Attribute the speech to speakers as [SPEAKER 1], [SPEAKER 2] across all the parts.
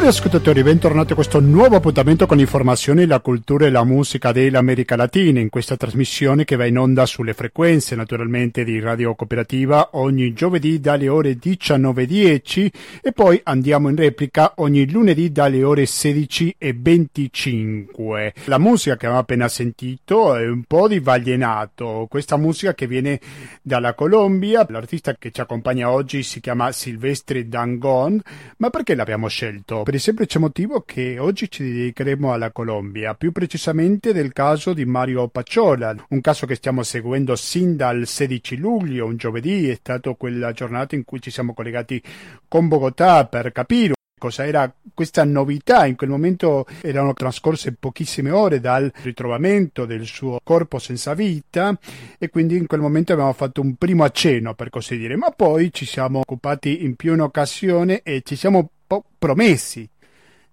[SPEAKER 1] Cari ascoltatori, bentornati a questo nuovo appuntamento con informazioni, la cultura e la musica dell'America Latina in questa trasmissione che va in onda sulle frequenze naturalmente di Radio Cooperativa ogni giovedì dalle ore 19.10 e poi andiamo in replica ogni lunedì dalle ore 16.25. La musica che abbiamo appena sentito è un po' di Vallenato, questa musica che viene dalla Colombia, l'artista che ci accompagna oggi si chiama Silvestre Dangon, ma perché l'abbiamo scelto? Per il semplice motivo che oggi ci dedicheremo alla Colombia, più precisamente del caso di Mario Pacciola, un caso che stiamo seguendo sin dal 16 luglio, un giovedì, è stata quella giornata in cui ci siamo collegati con Bogotà per capire cosa era questa novità. In quel momento erano trascorse pochissime ore dal ritrovamento del suo corpo senza vita e quindi in quel momento abbiamo fatto un primo accenno, per così dire, ma poi ci siamo occupati in più un'occasione e ci siamo promessi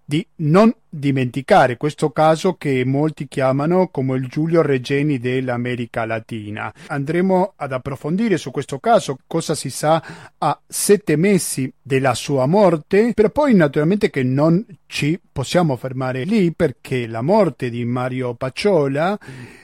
[SPEAKER 1] di non dimenticare questo caso che molti chiamano come il Giulio Regeni dell'America Latina. Andremo ad approfondire su questo caso cosa si sa a sette mesi della sua morte, per poi naturalmente che non ci possiamo fermare lì perché la morte di Mario Pacciola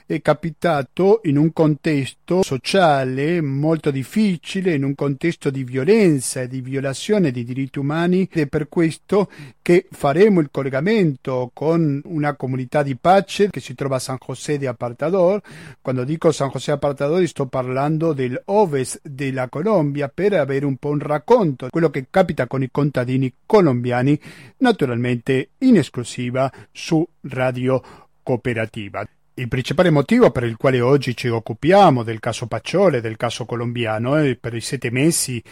[SPEAKER 1] è capitato in un contesto sociale molto difficile, in un contesto di violenza e di violazione dei diritti umani ed è per questo che faremo il collegamento con una comunità di pace che si trova a San José de Apartador. Quando dico San José de Apartador sto parlando dell'ovest della Colombia per avere un po' un racconto di quello che capita con i contadini colombiani, naturalmente in esclusiva su Radio Cooperativa. Il principale motivo per il quale oggi ci occupiamo del caso Pacciole, del caso colombiano, è per i sette mesi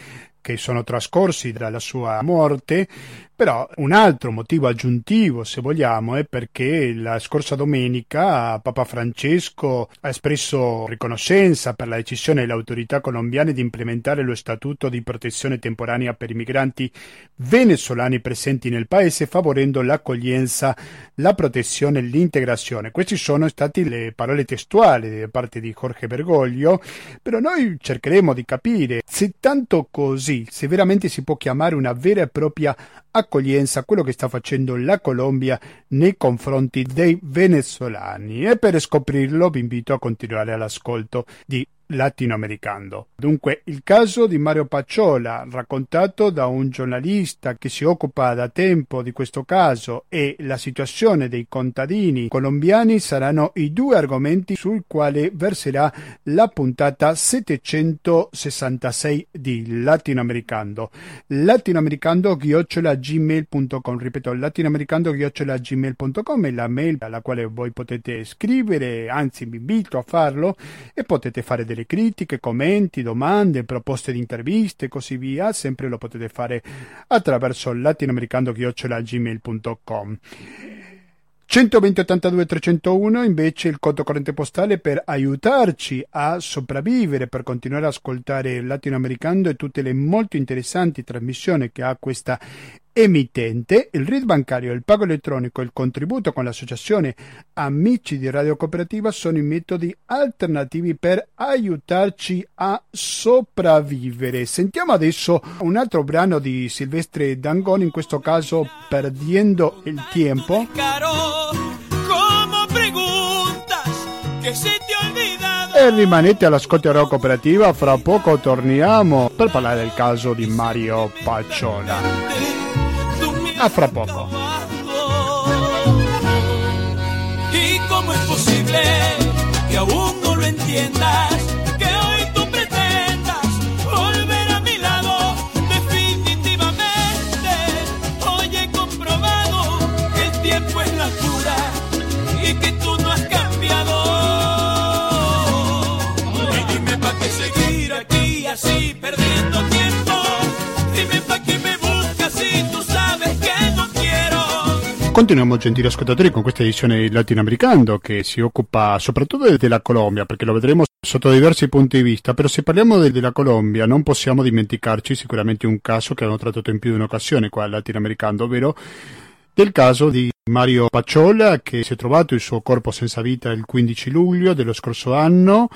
[SPEAKER 1] che sono trascorsi dalla sua morte, però un altro motivo aggiuntivo, se vogliamo, è perché la scorsa domenica Papa Francesco ha espresso riconoscenza per la decisione delle autorità colombiane di implementare lo statuto di protezione temporanea per i migranti venezuelani presenti nel paese, favorendo l'accoglienza, la protezione e l'integrazione. Queste sono state le parole testuali da parte di Jorge Bergoglio, però noi cercheremo di capire se tanto così, se veramente si può chiamare una vera e propria accoglienza quello che sta facendo la Colombia nei confronti dei venezuelani. E per scoprirlo vi invito a continuare all'ascolto di latinoamericano. Dunque, il caso di Mario Pacciola, raccontato da un giornalista che si occupa da tempo di questo caso, e la situazione dei contadini colombiani saranno i due argomenti sul quale verserà la puntata 766 di Latinoamericano. Latinoamericano-gmail.com Ripeto, latinoamericano-gmail.com è la mail alla quale voi potete scrivere, anzi vi invito a farlo e potete fare delle critiche, commenti, domande, proposte di interviste e così via, sempre lo potete fare attraverso latinoamericando-gmail.com. 120 82 301 invece il conto corrente postale per aiutarci a sopravvivere, per continuare ad ascoltare latinoamericano e tutte le molto interessanti trasmissioni che ha questa emittente, il RID bancario, il pago elettronico e il contributo con l'associazione Amici di Radio Cooperativa sono i metodi alternativi per aiutarci a sopravvivere. Sentiamo adesso un altro brano di Silvestre Dangoni, in questo caso Perdiendo il Tiempo. E rimanete all'ascolto Radio Cooperativa, fra poco torniamo per parlare del caso di Mario Pacciola. A Continuiamo gentili ascoltatori con questa edizione latinoamericano che si occupa soprattutto della Colombia perché lo vedremo sotto diversi punti di vista, però se parliamo de- della Colombia non possiamo dimenticarci sicuramente un caso che hanno trattato in più di un'occasione qua latinoamericano, ovvero del caso di Mario Pacciola che si è trovato il suo corpo senza vita il 15 luglio dello scorso anno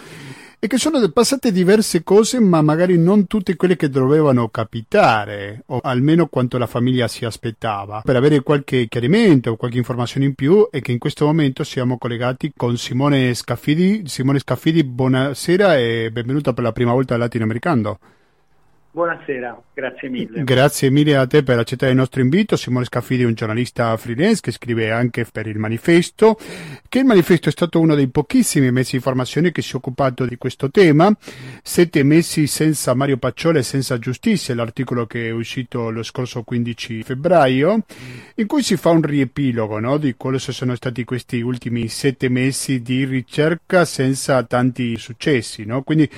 [SPEAKER 1] e che sono passate diverse cose, ma magari non tutte quelle che dovevano capitare, o almeno quanto la famiglia si aspettava. Per avere qualche chiarimento qualche informazione in più è che in questo momento siamo collegati con Simone Scaffidi. Simone Scaffidi, buonasera e benvenuta per la prima volta al Latinoamericano.
[SPEAKER 2] Buonasera, grazie mille.
[SPEAKER 1] Grazie mille a te per accettare il nostro invito. Simone Scaffidi è un giornalista freelance che scrive anche per il manifesto, che il manifesto è stato uno dei pochissimi mezzi di informazione che si è occupato di questo tema. Sette mesi senza Mario Pacciola e senza giustizia, l'articolo che è uscito lo scorso 15 febbraio, in cui si fa un riepilogo no, di quali sono stati questi ultimi sette mesi di ricerca senza tanti successi. No? Quindi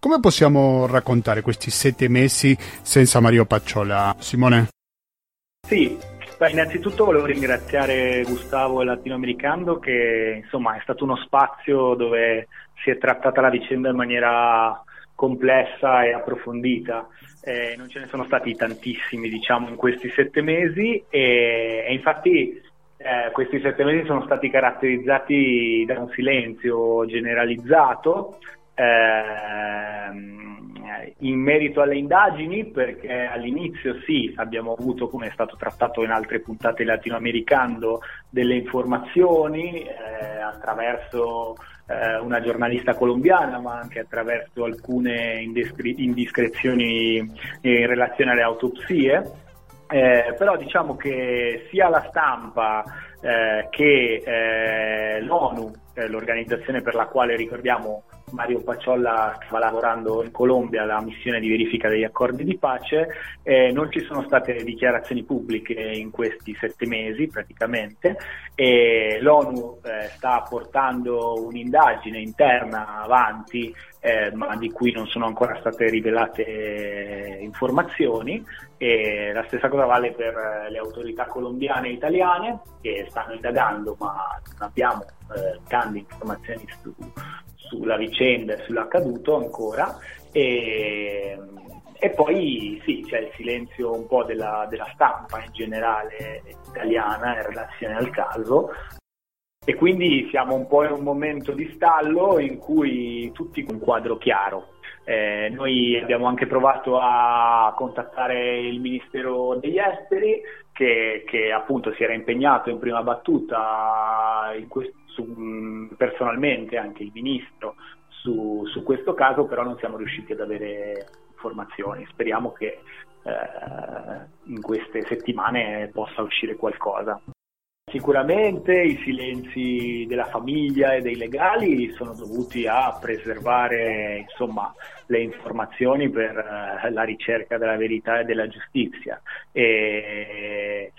[SPEAKER 1] come possiamo raccontare questi sette mesi senza Mario Pacciola, Simone?
[SPEAKER 2] Sì, beh, innanzitutto volevo ringraziare Gustavo Latinoamericano che insomma è stato uno spazio dove si è trattata la vicenda in maniera complessa e approfondita. Eh, non ce ne sono stati tantissimi, diciamo, in questi sette mesi e, e infatti eh, questi sette mesi sono stati caratterizzati da un silenzio generalizzato Ehm, in merito alle indagini, perché all'inizio sì, abbiamo avuto, come è stato trattato in altre puntate latinoamericano, delle informazioni eh, attraverso eh, una giornalista colombiana, ma anche attraverso alcune indiscre- indiscrezioni in relazione alle autopsie. Eh, però diciamo che sia la stampa eh, che eh, l'ONU, eh, l'organizzazione per la quale ricordiamo Mario Pacciolla stava lavorando in Colombia alla missione di verifica degli accordi di pace, eh, non ci sono state dichiarazioni pubbliche in questi sette mesi praticamente e l'ONU eh, sta portando un'indagine interna avanti eh, ma di cui non sono ancora state rivelate eh, informazioni e la stessa cosa vale per eh, le autorità colombiane e italiane che stanno indagando ma non abbiamo eh, grandi informazioni su, sulla vicenda e sull'accaduto ancora e, e poi sì, c'è il silenzio un po' della, della stampa in generale italiana in relazione al caso e quindi siamo un po' in un momento di stallo in cui tutti con un quadro chiaro. Eh, noi abbiamo anche provato a contattare il Ministero degli Esteri che, che appunto si era impegnato in prima battuta in questo, su, personalmente anche il Ministro su, su, questo caso, però non siamo riusciti ad avere informazioni. Speriamo che eh, in queste settimane possa uscire qualcosa. Sicuramente i silenzi della famiglia e dei legali sono dovuti a preservare insomma, le informazioni per uh, la ricerca della verità e della giustizia. E,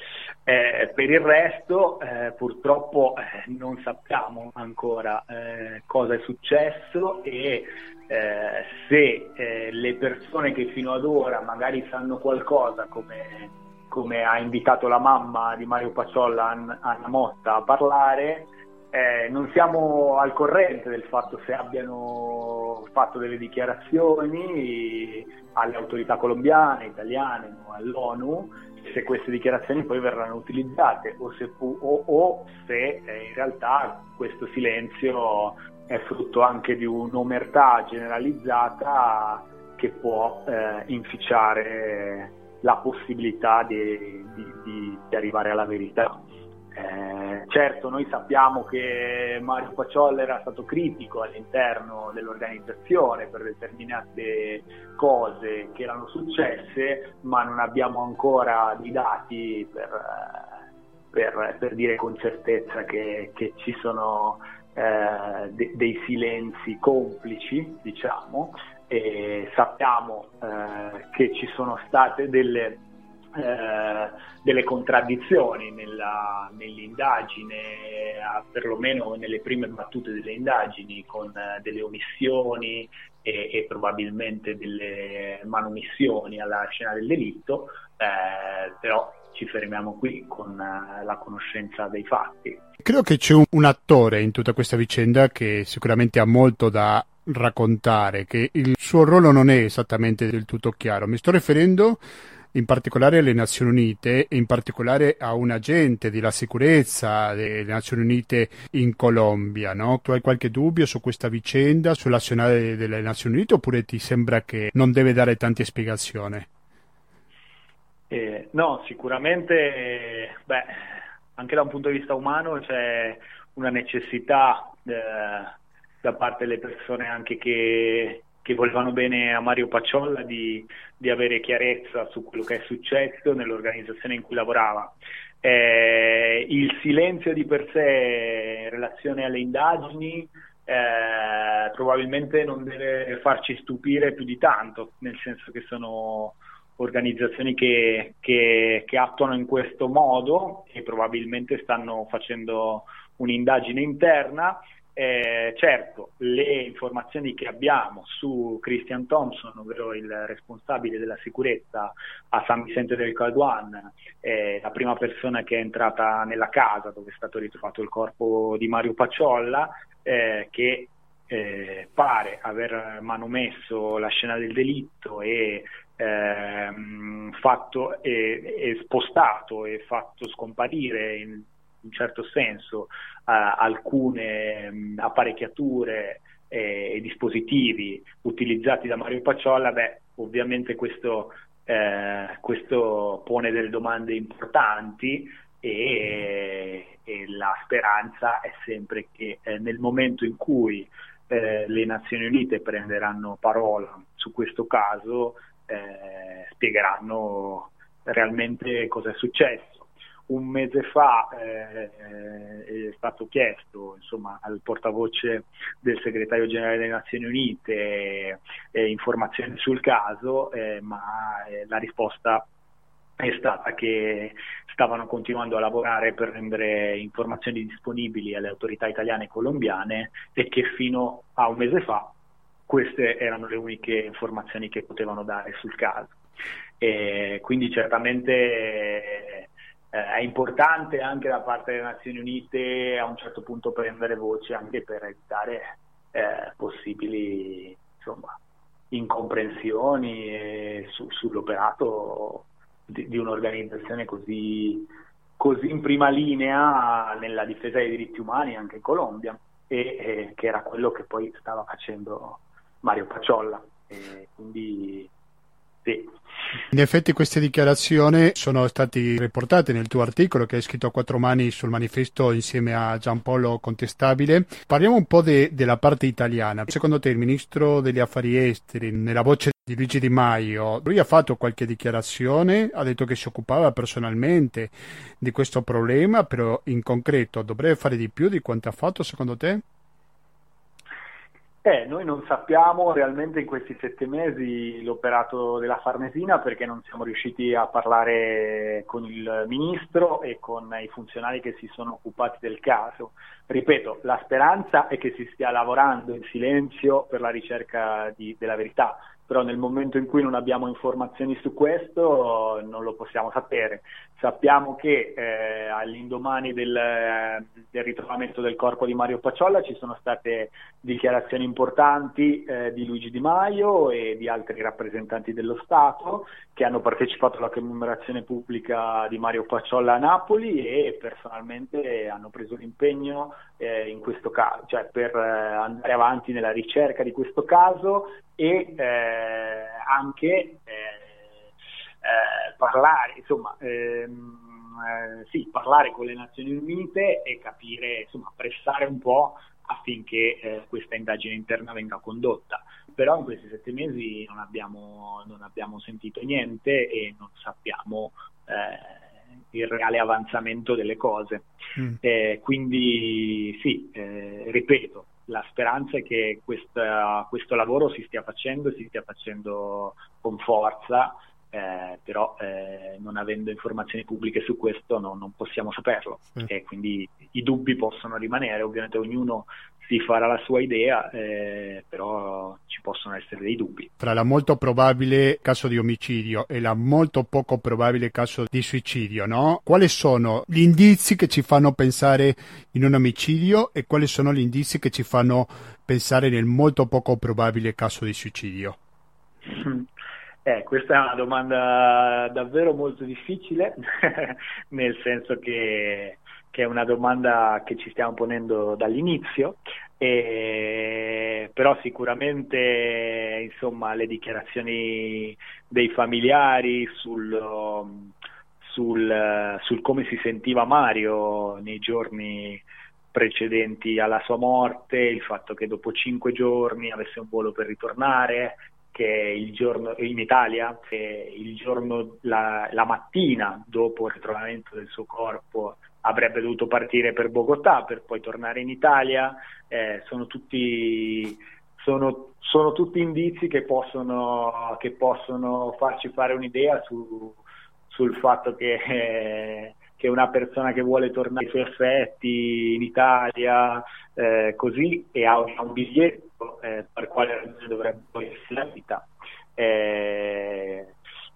[SPEAKER 2] eh, per il resto eh, purtroppo eh, non sappiamo ancora eh, cosa è successo e eh, se le persone che fino ad ora magari sanno qualcosa come come ha invitato la mamma di Mario Pacciolla, Anna Motta, a parlare, eh, non siamo al corrente del fatto se abbiano fatto delle dichiarazioni alle autorità colombiane, italiane all'ONU, se queste dichiarazioni poi verranno utilizzate o se, o, o se eh, in realtà questo silenzio è frutto anche di un'omertà generalizzata che può eh, inficiare la possibilità di, di, di, di arrivare alla verità. Eh, certo, noi sappiamo che Mario Paciolla era stato critico all'interno dell'organizzazione per determinate cose che erano successe, ma non abbiamo ancora i dati per, per, per dire con certezza che, che ci sono eh, de- dei silenzi complici, diciamo, e sappiamo eh, che ci sono state delle, eh, delle contraddizioni nella, nell'indagine, perlomeno nelle prime battute delle indagini, con eh, delle omissioni e, e, probabilmente delle manomissioni alla scena del delitto, eh, però ci fermiamo qui con eh, la conoscenza dei fatti.
[SPEAKER 1] Credo che c'è un, un, attore in tutta questa vicenda che sicuramente ha molto da raccontare, che il suo ruolo non è esattamente del tutto chiaro. Mi sto riferendo in particolare alle Nazioni Unite e in particolare a un agente della sicurezza delle Nazioni Unite in Colombia. No? Tu hai qualche dubbio su questa vicenda, sull'azionale delle Nazioni Unite oppure ti sembra che non deve dare tante spiegazioni?
[SPEAKER 2] Eh, no, sicuramente, eh, beh, anche da un punto di vista umano c'è una necessità eh, da parte delle persone anche che, che volevano bene a Mario Pacciolla di, di, avere chiarezza su quello che è successo nell'organizzazione in cui lavorava. Eh, il silenzio di per sé in relazione alle indagini eh, probabilmente non deve farci stupire più di tanto, nel senso che sono organizzazioni che, che, che, attuano in questo modo e probabilmente stanno facendo un'indagine interna. Eh, certo, le informazioni che abbiamo su Christian Thompson, ovvero il responsabile della sicurezza a San Vicente del Calduan, è la prima persona che è entrata nella casa dove è stato ritrovato il corpo di Mario Pacciolla, eh, che eh, pare aver manomesso la scena del delitto e ehm, fatto e, spostato e fatto scomparire in un certo senso eh, alcune mh, apparecchiature e, e, dispositivi utilizzati da Mario Pacciolla, beh, ovviamente questo, eh, questo pone delle domande importanti e, e, la speranza è sempre che eh, nel momento in cui eh, le Nazioni Unite prenderanno parola su questo caso eh, spiegheranno realmente cosa è successo. Un mese fa eh, è stato chiesto insomma, al portavoce del segretario generale delle Nazioni Unite eh, informazioni sul caso, eh, ma eh, la risposta è stata che stavano continuando a lavorare per rendere informazioni disponibili alle autorità italiane e colombiane e che fino a un mese fa queste erano le uniche informazioni che potevano dare sul caso. E quindi certamente eh, è importante anche da parte delle Nazioni Unite a un certo punto prendere voce anche per evitare eh, possibili insomma, incomprensioni su, sull'operato di, di un'organizzazione così, così, in prima linea nella difesa dei diritti umani anche in Colombia e, e che era quello che poi stava facendo Mario Paciolla. E quindi sì.
[SPEAKER 1] In effetti queste dichiarazioni sono state riportate nel tuo articolo che hai scritto a quattro mani sul manifesto insieme a Giampolo Contestabile. Parliamo un po' de- della parte italiana. Secondo te il ministro degli affari esteri, nella voce di Luigi Di Maio, lui ha fatto qualche dichiarazione, ha detto che si occupava personalmente di questo problema, però in concreto dovrebbe fare di più di quanto ha fatto secondo te?
[SPEAKER 2] Eh, noi non sappiamo realmente in questi sette mesi l'operato della Farnesina perché non siamo riusciti a parlare con il ministro e con i funzionari che si sono occupati del caso. Ripeto, la speranza è che si stia lavorando in silenzio per la ricerca di, della verità, però nel momento in cui non abbiamo informazioni su questo non lo possiamo sapere. Sappiamo che eh, all'indomani del, del, ritrovamento del corpo di Mario Pacciolla ci sono state dichiarazioni importanti eh, di Luigi Di Maio e di altri rappresentanti dello Stato che hanno partecipato alla commemorazione pubblica di Mario Pacciolla a Napoli e personalmente hanno preso l'impegno eh, in questo caso, cioè per eh, andare avanti nella ricerca di questo caso e eh, anche eh, eh, parlare, insomma, ehm, eh, sì, parlare con le Nazioni Unite e capire, insomma, pressare un po' affinché eh, questa indagine interna venga condotta. Però in questi sette mesi non abbiamo, non abbiamo sentito niente e non sappiamo eh, il reale avanzamento delle cose. Mm. Eh, quindi sì, ripeto, la speranza è che questa, questo lavoro si stia facendo e si stia facendo con forza, eh, però eh, non avendo informazioni pubbliche su questo no, non possiamo saperlo mm. e quindi i dubbi possono rimanere, ovviamente ognuno si farà la sua idea, eh, però ci possono essere dei dubbi.
[SPEAKER 1] Tra la molto probabile caso di omicidio e la molto poco probabile caso di suicidio, no? Quali sono gli indizi che ci fanno pensare in un omicidio e quali sono gli indizi che ci fanno pensare nel molto poco probabile caso di suicidio?
[SPEAKER 2] Eh, questa è una domanda davvero molto difficile, nel senso che, che, è una domanda che ci stiamo ponendo dall'inizio, e, però sicuramente insomma, le dichiarazioni dei familiari sul, sul, sul come si sentiva Mario nei giorni precedenti alla sua morte, il fatto che dopo cinque giorni avesse un volo per ritornare, che giorno in Italia, che giorno, la, la mattina dopo il ritrovamento del suo corpo avrebbe dovuto partire per Bogotà per poi tornare in Italia, eh, sono, tutti, sono, sono tutti indizi che possono, che possono farci fare un'idea su, sul fatto che, eh, che, una persona che vuole tornare ai suoi affetti in Italia eh, così e ha un biglietto eh, per quale ragione dovrebbe essere la vita. Eh,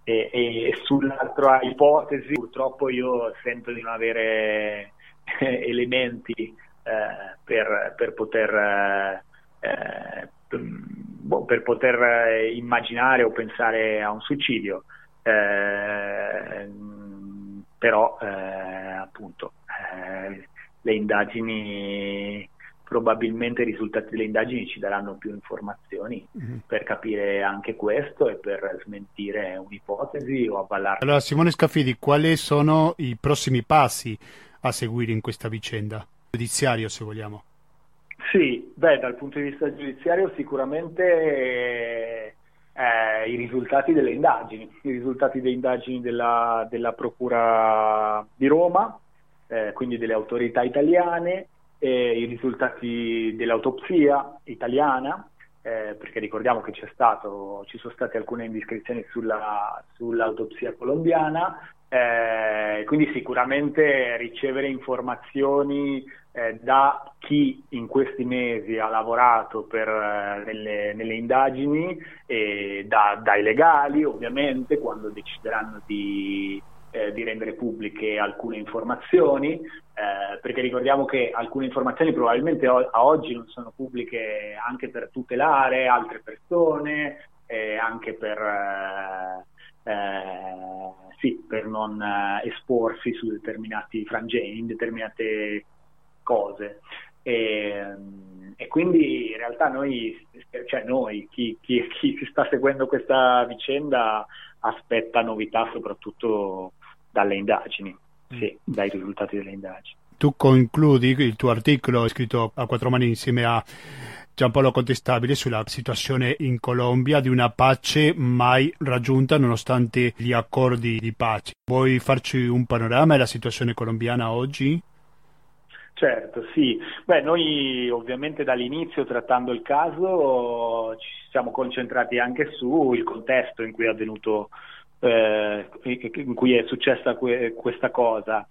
[SPEAKER 2] e, e, sull'altra ipotesi purtroppo io sento di non avere eh, elementi eh, per, per, poter, eh, boh, per poter immaginare o pensare a un suicidio. Eh, però eh, appunto le indagini probabilmente i risultati delle indagini ci daranno più informazioni mm-hmm. per capire anche questo e per smentire un'ipotesi o avvallarla.
[SPEAKER 1] Allora Simone Scaffidi, quali sono i prossimi passi a seguire in questa vicenda? Giudiziario se vogliamo.
[SPEAKER 2] Sì, beh, dal punto di vista giudiziario sicuramente eh, i risultati delle indagini, i risultati delle indagini della, della Procura di Roma, eh, quindi delle autorità italiane, eh, i risultati dell'autopsia italiana, eh, perché ricordiamo che stato, ci sono state alcune indiscrezioni sulla, sull'autopsia colombiana, eh, quindi sicuramente ricevere informazioni eh, da chi in questi mesi ha lavorato per, eh, nelle, nelle, indagini, da, dai legali ovviamente quando decideranno di eh, di rendere pubbliche alcune informazioni, eh, perché ricordiamo che alcune informazioni probabilmente o- a oggi non sono pubbliche anche per tutelare altre persone, eh, anche per, eh, eh, sì, per non eh, esporsi su determinati frangenti, in determinate cose. E, e, quindi in realtà noi, cioè noi chi, chi, chi, sta seguendo questa vicenda aspetta novità soprattutto dalle indagini, mm. sì, dai risultati delle indagini.
[SPEAKER 1] Tu concludi il tuo articolo scritto a quattro mani insieme a Giampaolo Contestabile sulla situazione in Colombia di una pace mai raggiunta nonostante gli accordi di pace. Vuoi farci un panorama della situazione colombiana oggi?
[SPEAKER 2] Certo, sì. Beh, noi ovviamente dall'inizio trattando il caso ci siamo concentrati anche sul contesto in cui è avvenuto eh, in cui è successa que- questa cosa.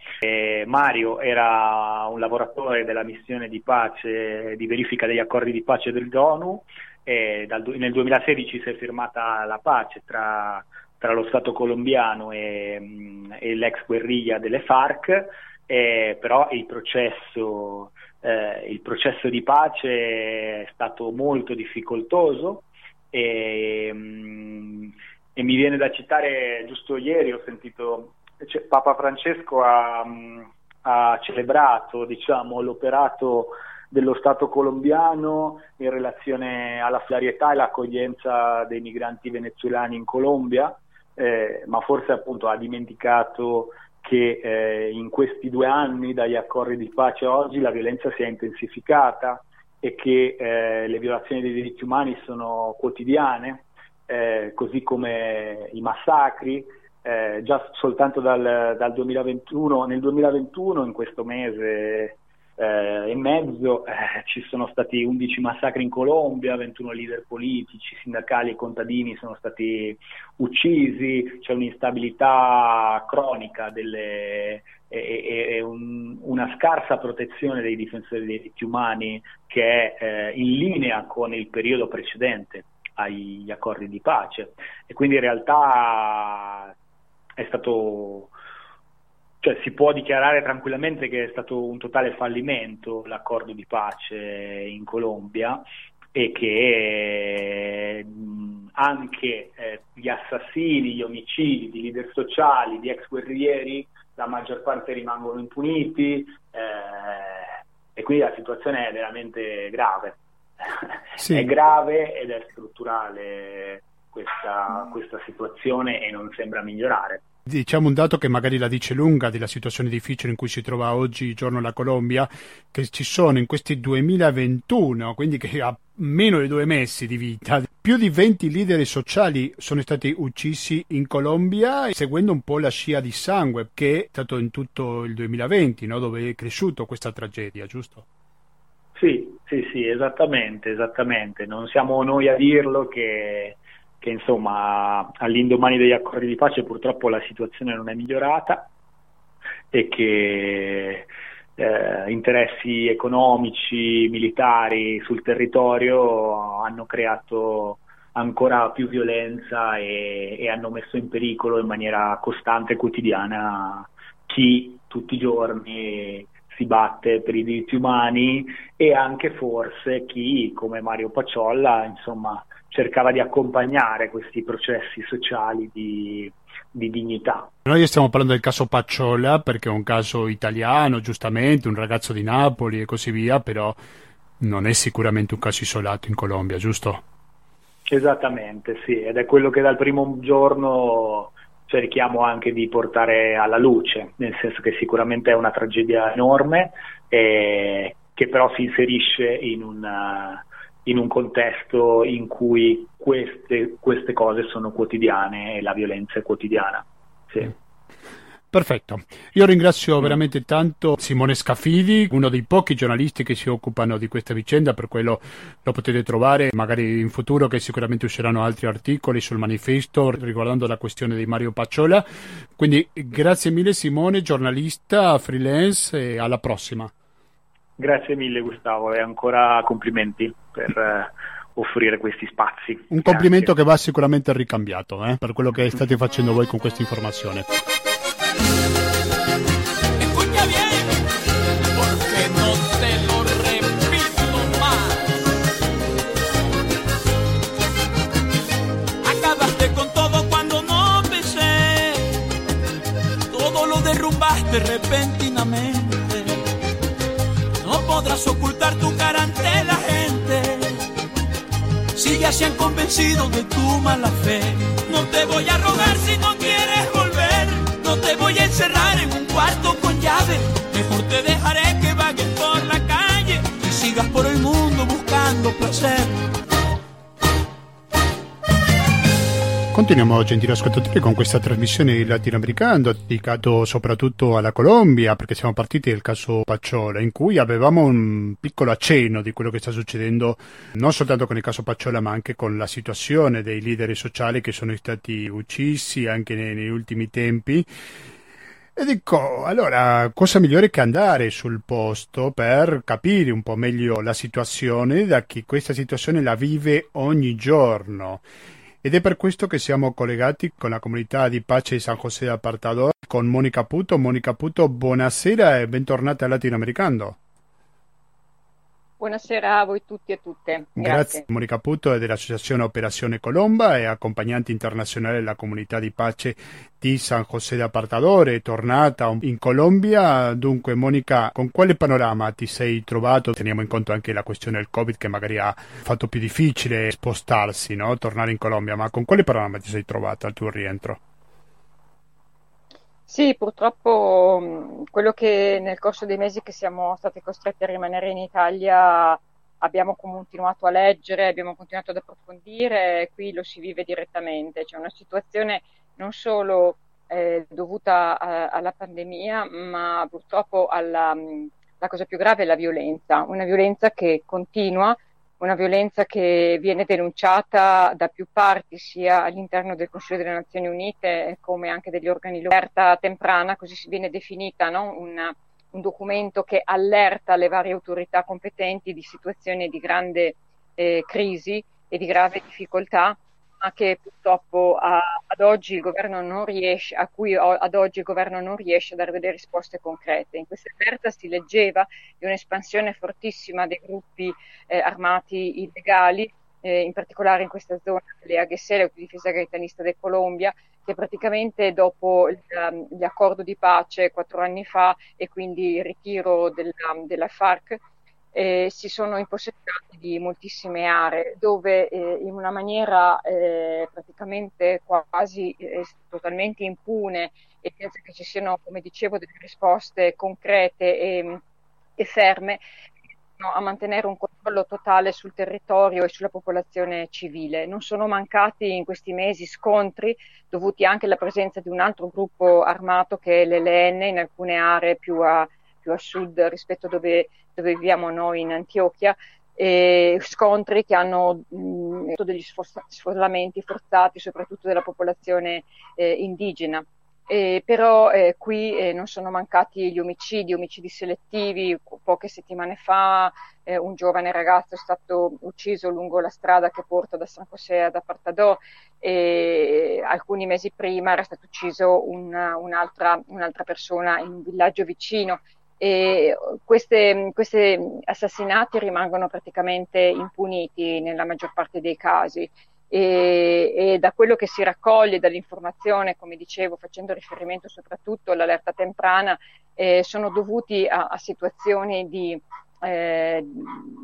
[SPEAKER 2] Mario era un lavoratore della missione di pace, di verifica degli accordi di pace dell'ONU e dal, nel 2016 si è firmata la pace tra, tra lo Stato colombiano e, mm, e l'ex guerriglia delle FARC, eh, però il processo, eh, il processo di pace è stato molto difficoltoso. E, mm, e mi viene da citare, giusto ieri ho sentito, cioè, Papa Francesco ha, ha celebrato diciamo, l'operato dello Stato colombiano in relazione alla solidarietà e l'accoglienza dei migranti venezuelani in Colombia, eh, ma forse appunto ha dimenticato che eh, in questi due anni dagli accordi di pace a oggi la violenza si è intensificata e che eh, le violazioni dei diritti umani sono quotidiane eh, così come i massacri. Eh, già soltanto dal, dal, 2021, nel 2021, in questo mese eh, e mezzo, eh, ci sono stati 11 massacri in Colombia, 21 leader politici, sindacali e contadini sono stati uccisi, c'è un'instabilità cronica delle, e, e un, una scarsa protezione dei difensori dei diritti umani che è eh, in linea con il periodo precedente agli accordi di pace e quindi in realtà è stato cioè si può dichiarare tranquillamente che è stato un totale fallimento l'accordo di pace in Colombia e che anche eh, gli assassini, gli omicidi di leader sociali, di ex guerrieri, la maggior parte rimangono impuniti eh, e quindi la situazione è veramente grave. Sì. è grave ed è strutturale questa, questa situazione e non sembra migliorare.
[SPEAKER 1] Diciamo un dato che magari la dice lunga della situazione difficile in cui si trova oggi giorno la Colombia, che ci sono in questi 2021, quindi che ha meno di due mesi di vita, più di 20 leader sociali sono stati uccisi in Colombia, seguendo un po' la scia di sangue che è stato in tutto il 2020, no? dove è cresciuto questa tragedia, giusto?
[SPEAKER 2] Sì, sì, sì, esattamente, esattamente. Non siamo noi a dirlo che che insomma all'indomani degli accordi di pace purtroppo la situazione non è migliorata e che eh, interessi economici, militari sul territorio hanno creato ancora più violenza e, e hanno messo in pericolo in maniera costante e quotidiana chi tutti i giorni si batte per i diritti umani e anche forse chi come Mario Paciolla insomma cercava di accompagnare questi processi sociali di, di dignità.
[SPEAKER 1] Noi stiamo parlando del caso Pacciola perché è un caso italiano, giustamente, un ragazzo di Napoli e così via, però non è sicuramente un caso isolato in Colombia, giusto?
[SPEAKER 2] Esattamente, sì, ed è quello che dal primo giorno cerchiamo anche di portare alla luce, nel senso che sicuramente è una tragedia enorme eh, che però si inserisce in una in un contesto in cui queste, queste cose sono quotidiane e la violenza è quotidiana. Sì.
[SPEAKER 1] Perfetto, io ringrazio veramente tanto Simone Scafidi, uno dei pochi giornalisti che si occupano di questa vicenda, per quello lo potete trovare magari in futuro che sicuramente usciranno altri articoli sul manifesto riguardando la questione di Mario Pacciola. Quindi grazie mille Simone, giornalista, freelance e alla prossima.
[SPEAKER 2] Grazie mille Gustavo e ancora complimenti per eh, offrire questi spazi.
[SPEAKER 1] Un complimento Grazie. che va sicuramente ricambiato eh, per quello che state facendo voi con questa informazione.
[SPEAKER 3] Repentinamente podrás ocultar tu cara ante la gente. Si ya se han convencido de tu mala fe, no te voy a rogar si no quieres
[SPEAKER 1] Continuiamo, gentili ascoltatori, con questa trasmissione latinoamericana dedicato soprattutto alla Colombia, perché siamo partiti dal caso Pacciola, in cui avevamo un piccolo accenno di quello che sta succedendo non soltanto con il caso Pacciola, ma anche con la situazione dei leader sociali che sono stati uccisi anche nei, negli ultimi tempi. E dico, allora, cosa migliore che andare sul posto per capire un po' meglio la situazione da chi questa situazione la vive ogni giorno. Ed è per questo che siamo collegati con la comunità di pace di San José Apartador, con Monica Puto. Monica Puto, buonasera e bentornata a Latinoamericano.
[SPEAKER 4] Buonasera a voi tutti e tutte.
[SPEAKER 1] Grazie. Grazie. Monica Puto è dell'Associazione Operazione Colomba e accompagnante internazionale della comunità di pace di San José de Apartador, è tornata in Colombia. Dunque, Monica, con quale panorama ti sei trovato? Teniamo in conto anche la questione del Covid che magari ha fatto più difficile spostarsi, no? tornare in Colombia, ma con quale panorama ti sei trovata al tuo rientro?
[SPEAKER 4] Sì, purtroppo quello che nel corso dei mesi che siamo stati costretti a rimanere in Italia abbiamo continuato a leggere, abbiamo continuato ad approfondire qui lo si vive direttamente. C'è una situazione non solo eh, dovuta a, alla pandemia, ma purtroppo alla la cosa più grave è la violenza, una violenza che continua una violenza che viene denunciata da più parti, sia all'interno del Consiglio delle Nazioni Unite come anche degli organi locali. temprana, così si viene definita, no? un, un, documento che allerta le varie autorità competenti di situazioni di grande eh, crisi e di grave difficoltà ma che purtroppo a, ad oggi il governo non riesce, a cui o, ad oggi il governo non riesce a dare delle risposte concrete. In questa carta si leggeva di un'espansione fortissima dei gruppi eh, armati illegali eh, in particolare in questa zona delle Aguesé, l'autodifesa gaitanista del Colombia, che praticamente dopo l'accordo di pace quattro anni fa e quindi il ritiro della, della FARC eh, si sono impossessati di moltissime aree dove eh, in una maniera eh, praticamente quasi eh, totalmente impune e senza che ci siano, come dicevo, delle risposte concrete e, e ferme, a mantenere un controllo totale sul territorio e sulla popolazione civile. Non sono mancati in questi mesi scontri dovuti anche alla presenza di un altro gruppo armato che è l'ELN in alcune aree più a, più a sud rispetto a dove, dove viviamo noi in Antiochia. E scontri che hanno mh, degli sforzamenti forzati soprattutto della popolazione eh, indigena. Eh, però eh, qui eh, non sono mancati gli omicidi, omicidi selettivi. Poche settimane fa eh, un giovane ragazzo è stato ucciso lungo la strada che porta da San José ad Apartadò e alcuni mesi prima era stato ucciso un, un'altra, un'altra, persona in un villaggio vicino. E questi assassinati rimangono praticamente impuniti nella maggior parte dei casi e, e, da quello che si raccoglie dall'informazione, come dicevo, facendo riferimento soprattutto all'allerta temprana, eh, sono dovuti a, a situazioni di, eh,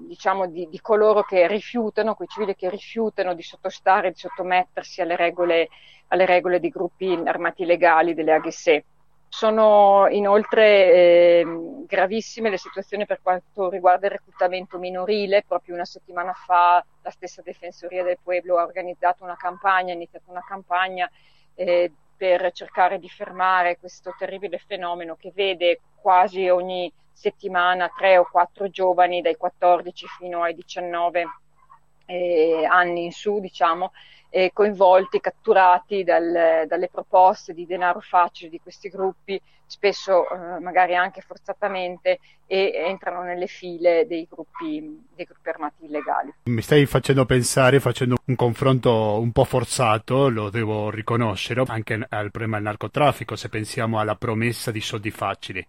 [SPEAKER 4] diciamo di, di, coloro che rifiutano, quei civili che rifiutano di sottostare, di sottomettersi alle regole, alle regole di gruppi armati legali delle AGSE. Sono inoltre eh, gravissime le situazioni per quanto riguarda il reclutamento minorile. Proprio una settimana fa la stessa Defensoria del Pueblo ha organizzato una campagna, ha iniziato una campagna eh, per cercare di fermare questo terribile fenomeno che vede quasi ogni settimana tre o quattro giovani dai 14 fino ai 19 eh, anni in su, diciamo, eh, coinvolti, catturati dal, dalle proposte di denaro facile di questi gruppi, spesso eh, magari anche forzatamente, e entrano nelle file dei gruppi, dei gruppi armati illegali.
[SPEAKER 1] Mi stai facendo pensare, facendo un confronto un po' forzato, lo devo riconoscere, anche al problema del narcotraffico, se pensiamo alla promessa di soldi facili.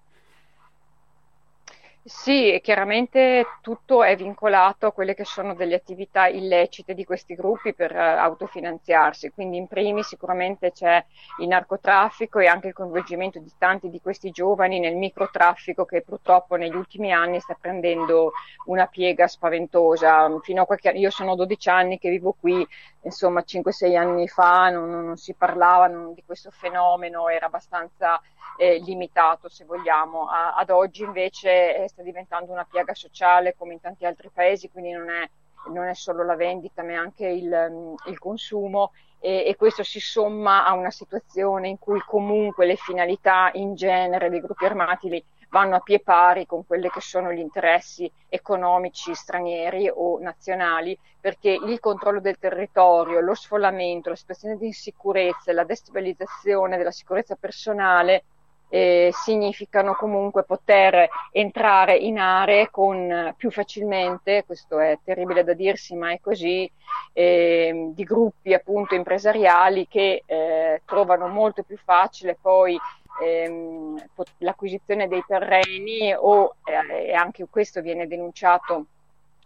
[SPEAKER 4] Sì, chiaramente tutto è vincolato a quelle che sono delle attività illecite di questi gruppi per uh, autofinanziarsi, quindi in primi sicuramente c'è il narcotraffico e anche il coinvolgimento di tanti di questi giovani nel microtraffico che purtroppo negli ultimi anni sta prendendo una piega spaventosa. Fino a qualche io sono 12 anni che vivo qui, insomma 5-6 anni fa non, non si parlava non, di questo fenomeno, era abbastanza eh, limitato se vogliamo. A, ad oggi invece sta diventando una piaga sociale come in tanti altri paesi, quindi non è, non è solo la vendita ma anche il, mm, il consumo e, e, questo si somma a una situazione in cui comunque le finalità in genere dei gruppi armati vanno a pie pari con quelli che sono gli interessi economici stranieri o nazionali, perché il controllo del territorio, lo sfollamento, la situazione di insicurezza, la destabilizzazione della sicurezza personale eh, significano comunque poter entrare in aree con più facilmente, questo è terribile da dirsi ma è così, eh, di gruppi appunto impresariali che eh, trovano molto più facile poi ehm, l'acquisizione dei terreni o eh, e anche questo viene denunciato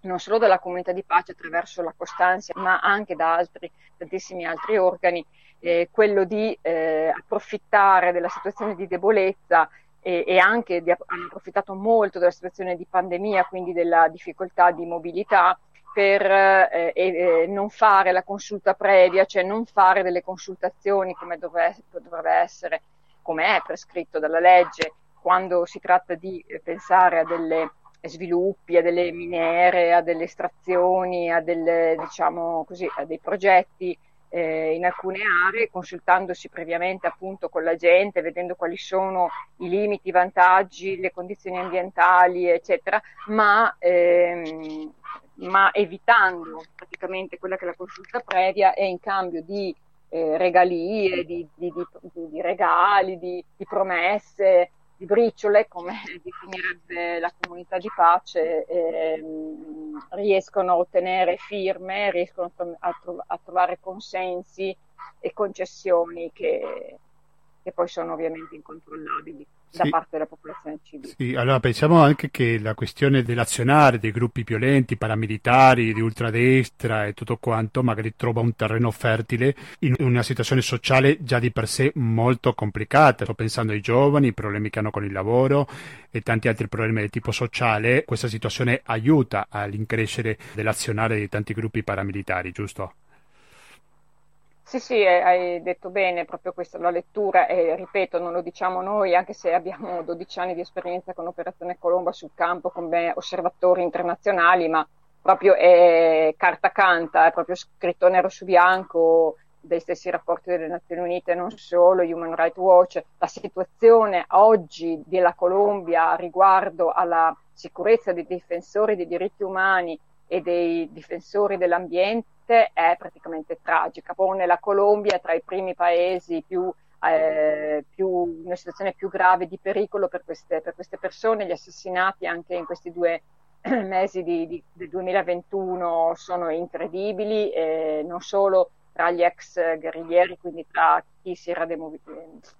[SPEAKER 4] non solo dalla comunità di pace attraverso la costanza, ma anche da altri, tantissimi altri organi, eh, quello di eh, approfittare della situazione di debolezza e, e anche di, hanno approfittato molto della situazione di pandemia, quindi della difficoltà di mobilità per eh, eh, non fare la consulta previa, cioè non fare delle consultazioni come dovrebbe, essere, come è prescritto dalla legge, quando si tratta di eh, pensare a delle sviluppi, a delle miniere, a delle estrazioni, a, delle, diciamo così, a dei progetti eh, in alcune aree, consultandosi previamente appunto con la gente, vedendo quali sono i limiti, i vantaggi, le condizioni ambientali, eccetera, ma, ehm, ma evitando praticamente quella che è la consulta previa e in cambio di eh, regalie, di, di, di, di regali, di, promesse, di briciole, come definirebbe la comunità di pace, ehm, riescono a ottenere firme, riescono a, tro- a, trovare consensi e concessioni che, che poi sono ovviamente incontrollabili sì. da parte della popolazione civile.
[SPEAKER 1] Sì, allora pensiamo anche che la questione dell'azionare dei gruppi violenti, paramilitari, di ultradestra e tutto quanto magari trova un terreno fertile in una situazione sociale già di per sé molto complicata. Sto pensando ai giovani, i problemi che hanno con il lavoro e tanti altri problemi di tipo sociale. Questa situazione aiuta all'increscere dell'azionare di tanti gruppi paramilitari, giusto?
[SPEAKER 4] Sì, sì, hai detto bene, proprio questa la lettura e ripeto, non lo diciamo noi, anche se abbiamo 12 anni di esperienza con Operazione Colomba sul campo come osservatori internazionali, ma proprio è carta canta, è proprio scritto nero su bianco dai stessi rapporti delle Nazioni Unite, non solo, Human Rights Watch, la situazione oggi della Colombia riguardo alla sicurezza dei difensori dei diritti umani e dei difensori dell'ambiente è praticamente tragica. Pone la Colombia tra i primi paesi più, eh, più, una situazione più grave di pericolo per queste, per queste, persone. Gli assassinati anche in questi due mesi di, di, del 2021 sono incredibili, eh, non solo tra gli ex guerriglieri, quindi tra chi, si era demovi-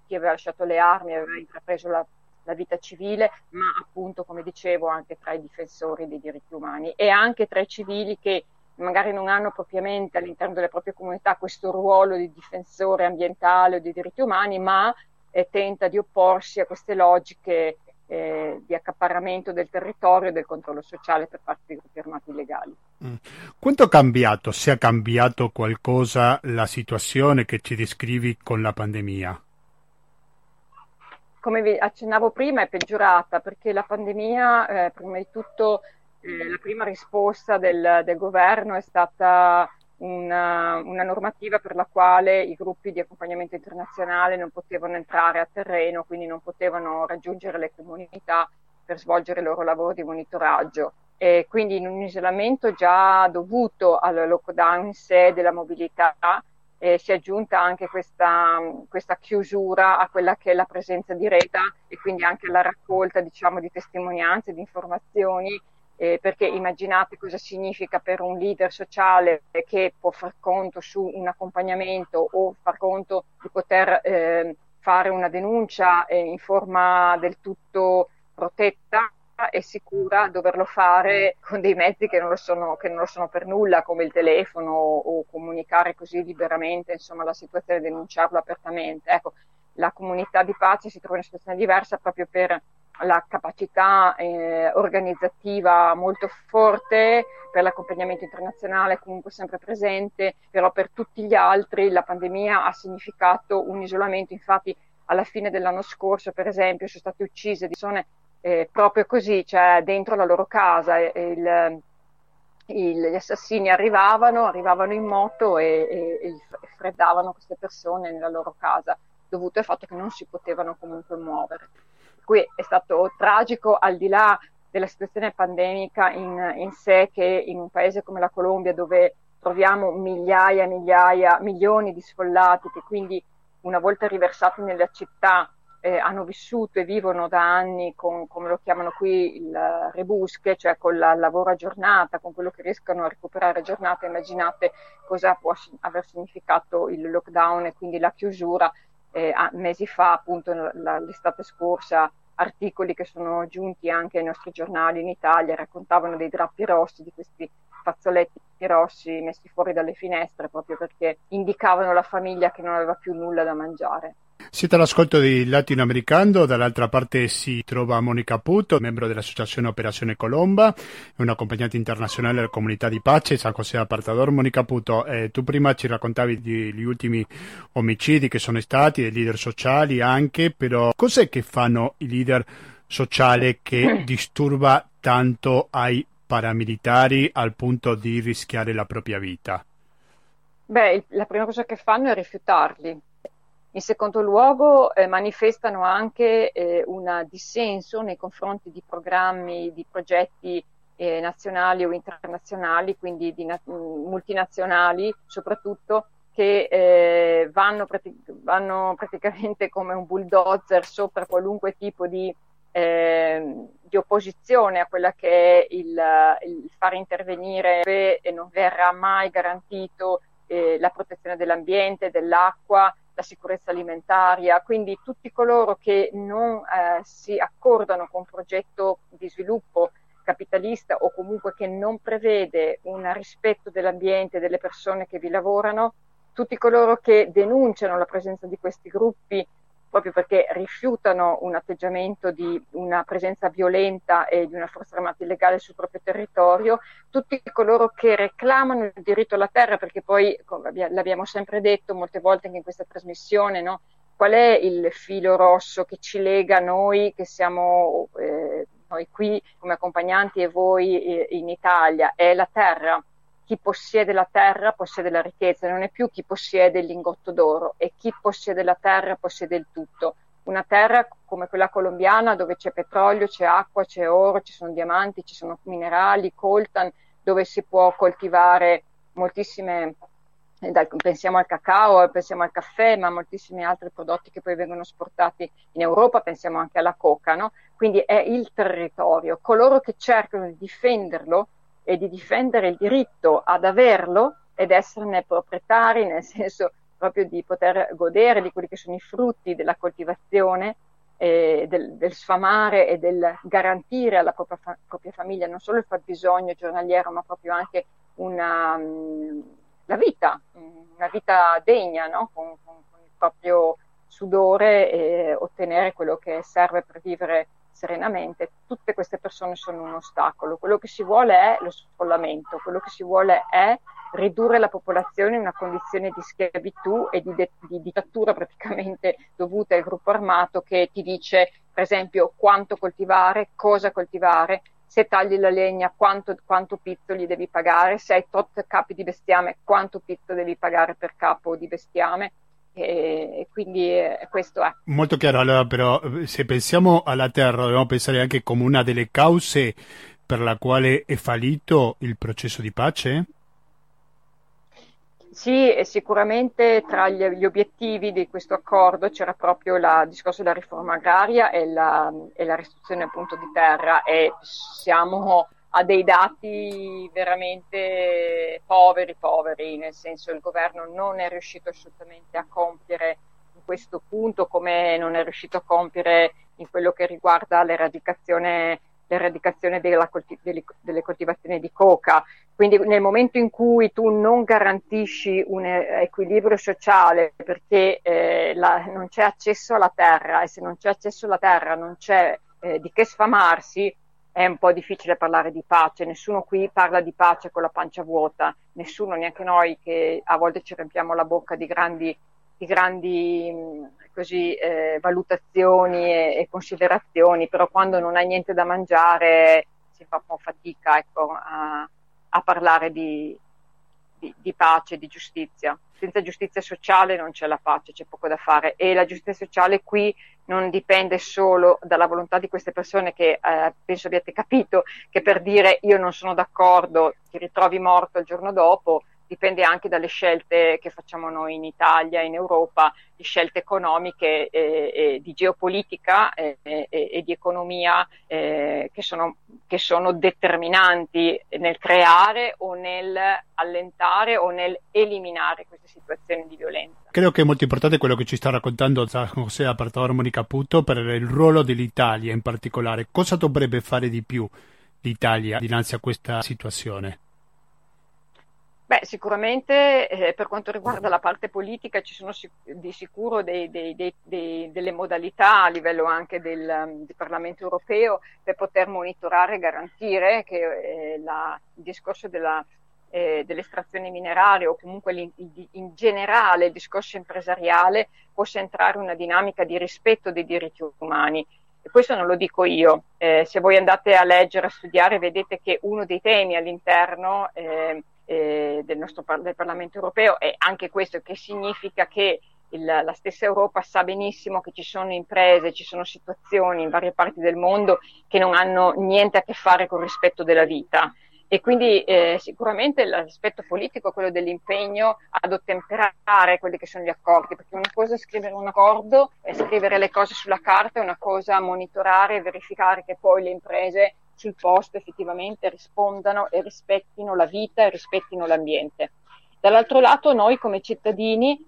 [SPEAKER 4] chi aveva lasciato le armi e aveva intrapreso la, la vita civile, ma appunto, come dicevo, anche tra i difensori dei diritti umani e anche tra i civili che magari non hanno propriamente all'interno delle proprie comunità questo ruolo di difensore ambientale o dei diritti umani, ma eh, tenta di opporsi a queste logiche eh, di accaparramento del territorio e del controllo sociale per parte dei gruppi armati illegali.
[SPEAKER 1] Mm. Quanto è cambiato, se ha cambiato qualcosa la situazione che ci descrivi con la pandemia?
[SPEAKER 4] Come vi accennavo prima è peggiorata perché la pandemia eh, prima di tutto eh, la prima risposta del, del, governo è stata una, una, normativa per la quale i gruppi di accompagnamento internazionale non potevano entrare a terreno, quindi non potevano raggiungere le comunità per svolgere il loro lavoro di monitoraggio. E quindi in un isolamento già dovuto al lockdown in sé della mobilità eh, si è aggiunta anche questa, questa, chiusura a quella che è la presenza diretta e quindi anche la raccolta diciamo, di testimonianze, di informazioni eh, perché immaginate cosa significa per un leader sociale che può far conto su un accompagnamento o far conto di poter eh, fare una denuncia eh, in forma del tutto protetta e sicura doverlo fare con dei mezzi che non, lo sono, che non lo sono per nulla, come il telefono o comunicare così liberamente insomma, la situazione e denunciarlo apertamente. Ecco, la comunità di pace si trova in una situazione diversa proprio per la capacità eh, organizzativa molto forte per l'accompagnamento internazionale comunque sempre presente, però per tutti gli altri la pandemia ha significato un isolamento, infatti alla fine dell'anno scorso per esempio sono state uccise persone eh, proprio così, cioè dentro la loro casa, il, il, gli assassini arrivavano, arrivavano in moto e, e, e freddavano queste persone nella loro casa, dovuto al fatto che non si potevano comunque muovere. Cui è stato tragico al di là della situazione pandemica in, in sé che in un paese come la Colombia dove troviamo migliaia migliaia, milioni di sfollati che quindi una volta riversati nella città eh, hanno vissuto e vivono da anni con, come lo chiamano qui, il rebusche, cioè con il lavoro a giornata, con quello che riescono a recuperare a giornata, immaginate cosa può aver significato il lockdown e quindi la chiusura eh, mesi fa, appunto la, l'estate scorsa, articoli che sono giunti anche ai nostri giornali in Italia, raccontavano dei drappi rossi, di questi fazzoletti rossi messi fuori dalle finestre proprio perché indicavano la famiglia che non aveva più nulla da mangiare.
[SPEAKER 1] Siete all'ascolto di Latinoamericano, dall'altra parte si trova Monica Puto, membro dell'associazione Operazione Colomba, un accompagnante internazionale della comunità di pace San José Apartador. Monica Puto, eh, tu prima ci raccontavi degli ultimi omicidi che sono stati, dei leader sociali anche, però cos'è che fanno i leader sociali che disturba tanto ai paramilitari al punto di rischiare la propria vita?
[SPEAKER 4] Beh, la prima cosa che fanno è rifiutarli, in secondo luogo eh, manifestano anche eh, un dissenso nei confronti di programmi, di progetti eh, nazionali o internazionali, quindi di na- multinazionali soprattutto, che eh, vanno, prati- vanno, praticamente come un bulldozer sopra qualunque tipo di, ehm, di opposizione a quella che è il, il fare intervenire e non verrà mai garantito eh, la protezione dell'ambiente, dell'acqua la sicurezza alimentaria, quindi tutti coloro che non eh, si accordano con un progetto di sviluppo capitalista o comunque che non prevede un rispetto dell'ambiente e delle persone che vi lavorano, tutti coloro che denunciano la presenza di questi gruppi proprio perché rifiutano un atteggiamento di una presenza violenta e di una forza armata illegale sul proprio territorio, tutti coloro che reclamano il diritto alla terra, perché poi, come l'abbiamo sempre detto molte volte anche in questa trasmissione, no? qual è il filo rosso che ci lega noi che siamo eh, noi qui come accompagnanti e voi eh, in Italia? È la terra chi possiede la terra possiede la ricchezza, non è più chi possiede il lingotto d'oro, è chi possiede la terra possiede il tutto. Una terra come quella colombiana dove c'è petrolio, c'è acqua, c'è oro, ci sono diamanti, ci sono minerali, coltan, dove si può coltivare moltissime eh, pensiamo al cacao, pensiamo al caffè, ma moltissimi altri prodotti che poi vengono esportati in Europa, pensiamo anche alla coca, no? Quindi è il territorio. Coloro che cercano di difenderlo e di difendere il diritto ad averlo ed esserne proprietari, nel senso proprio di poter godere di quelli che sono i frutti della coltivazione, eh, del, del, sfamare e del garantire alla propria, fa- propria, famiglia non solo il fabbisogno giornaliero, ma proprio anche una, um, la vita, una vita degna, no? con, con, con, il proprio sudore e ottenere quello che serve per vivere serenamente, tutte queste persone sono un ostacolo. Quello che si vuole è lo sfollamento, quello che si vuole è ridurre la popolazione in una condizione di schiavitù e di, de- di dittatura praticamente dovuta al gruppo armato che ti dice, per esempio, quanto coltivare, cosa coltivare, se tagli la legna quanto, quanto pizzo gli devi pagare, se hai tot capi di bestiame quanto pizzo devi pagare per capo di bestiame e quindi eh, questo è.
[SPEAKER 1] Molto chiaro, allora però se pensiamo alla terra dobbiamo pensare anche come una delle cause per la quale è fallito il processo di pace?
[SPEAKER 4] Sì, sicuramente tra gli, obiettivi di questo accordo c'era proprio il discorso della riforma agraria e la, e la restrizione appunto di terra e siamo ha dei dati veramente poveri, poveri, nel senso il governo non è riuscito assolutamente a compiere in questo punto come non è riuscito a compiere in quello che riguarda l'eradicazione, l'eradicazione della, delle, delle coltivazioni di coca. Quindi nel momento in cui tu non garantisci un equilibrio sociale perché eh, la, non c'è accesso alla terra e se non c'è accesso alla terra non c'è eh, di che sfamarsi, è un po' difficile parlare di pace, nessuno qui parla di pace con la pancia vuota, nessuno, neanche noi che a volte ci riempiamo la bocca di grandi, di grandi così, eh, valutazioni e, e, considerazioni, però quando non hai niente da mangiare si fa un po' fatica ecco, a, a parlare di, di, di pace, di giustizia. Senza giustizia sociale non c'è la pace, c'è poco da fare. E la giustizia sociale qui non dipende solo dalla volontà di queste persone che eh, penso abbiate capito che per dire io non sono d'accordo ti ritrovi morto il giorno dopo dipende anche dalle scelte che facciamo noi in Italia, in Europa, di scelte economiche, e, e di geopolitica e, e di economia eh, che, sono, che, sono, determinanti nel creare o nel allentare o nel eliminare queste situazioni di violenza.
[SPEAKER 1] Credo che è molto importante quello che ci sta raccontando José Apartador Monica Puto per il ruolo dell'Italia in particolare. Cosa dovrebbe fare di più l'Italia dinanzi a questa situazione?
[SPEAKER 4] Beh, sicuramente eh, per quanto riguarda la parte politica ci sono sic- di sicuro dei, dei, dei, delle modalità a livello anche del, um, del, Parlamento europeo per poter monitorare e garantire che eh, la, il discorso della, eh, dell'estrazione mineraria o comunque in, generale il discorso empresariale possa entrare in una dinamica di rispetto dei diritti umani. Questo non lo dico io, eh, se voi andate a leggere, a studiare, vedete che uno dei temi all'interno eh, eh, del nostro del Parlamento europeo e anche questo che significa che il, la stessa Europa sa benissimo che ci sono imprese, ci sono situazioni in varie parti del mondo che non hanno niente a che fare con il rispetto della vita. E quindi eh, sicuramente l'aspetto politico è quello dell'impegno ad ottemperare quelli che sono gli accordi, perché una cosa è scrivere un accordo, è scrivere le cose sulla carta, è una cosa monitorare e verificare che poi le imprese sul posto effettivamente rispondano e rispettino la vita e rispettino l'ambiente. Dall'altro lato noi come cittadini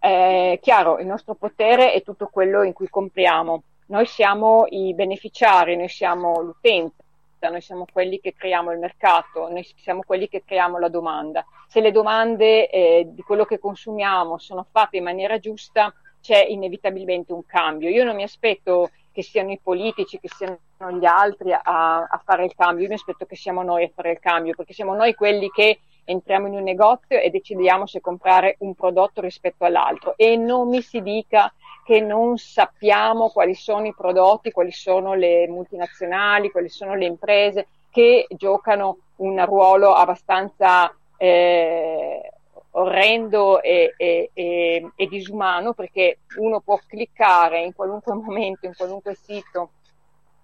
[SPEAKER 4] È chiaro, il nostro potere è tutto quello in cui compriamo. Noi siamo i beneficiari, noi siamo l'utenza, noi siamo quelli che creiamo il mercato, noi siamo quelli che creiamo la domanda. Se le domande eh, di quello che consumiamo sono fatte in maniera giusta, c'è inevitabilmente un cambio. Io non mi aspetto che siano i politici, che siano gli altri a, a, fare il cambio, io mi aspetto che siamo noi a fare il cambio, perché siamo noi quelli che entriamo in un negozio e decidiamo se comprare un prodotto rispetto all'altro. E non mi si dica che non sappiamo quali sono i prodotti, quali sono le multinazionali, quali sono le imprese che giocano un ruolo abbastanza eh, orrendo e, e, e, e, disumano perché uno può cliccare in qualunque momento, in qualunque sito